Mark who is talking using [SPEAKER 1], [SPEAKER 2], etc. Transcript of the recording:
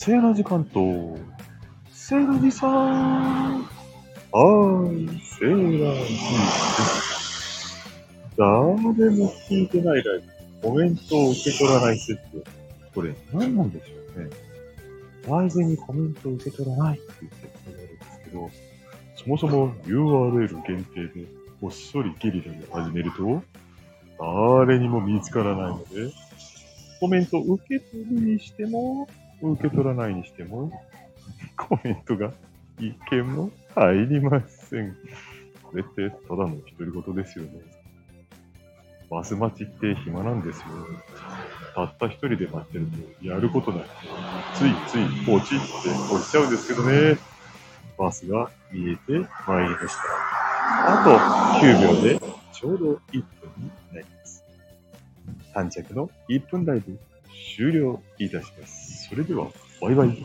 [SPEAKER 1] せーの時間と、セーラジさん。はーい、セーラジです。誰も聞いてないライブ、コメントを受け取らない説。これ何なんでしょうね。ライブにコメントを受け取らないっていう説があるんですけど、そもそも URL 限定で、こっそりゲリラで始めると、誰にも見つからないので、コメント受け取るにしても、受け取らないにしても、コメントが一件も入りません。これってただの独り言ですよね。バス待ちって暇なんですよ。たった一人で待ってるとやることない。ついついポチって押しちゃうんですけどね。バスが見えてまいりました。あと9秒でちょうど1分になります。短着の1分ライブ終了いたします。それでは、バイバイ。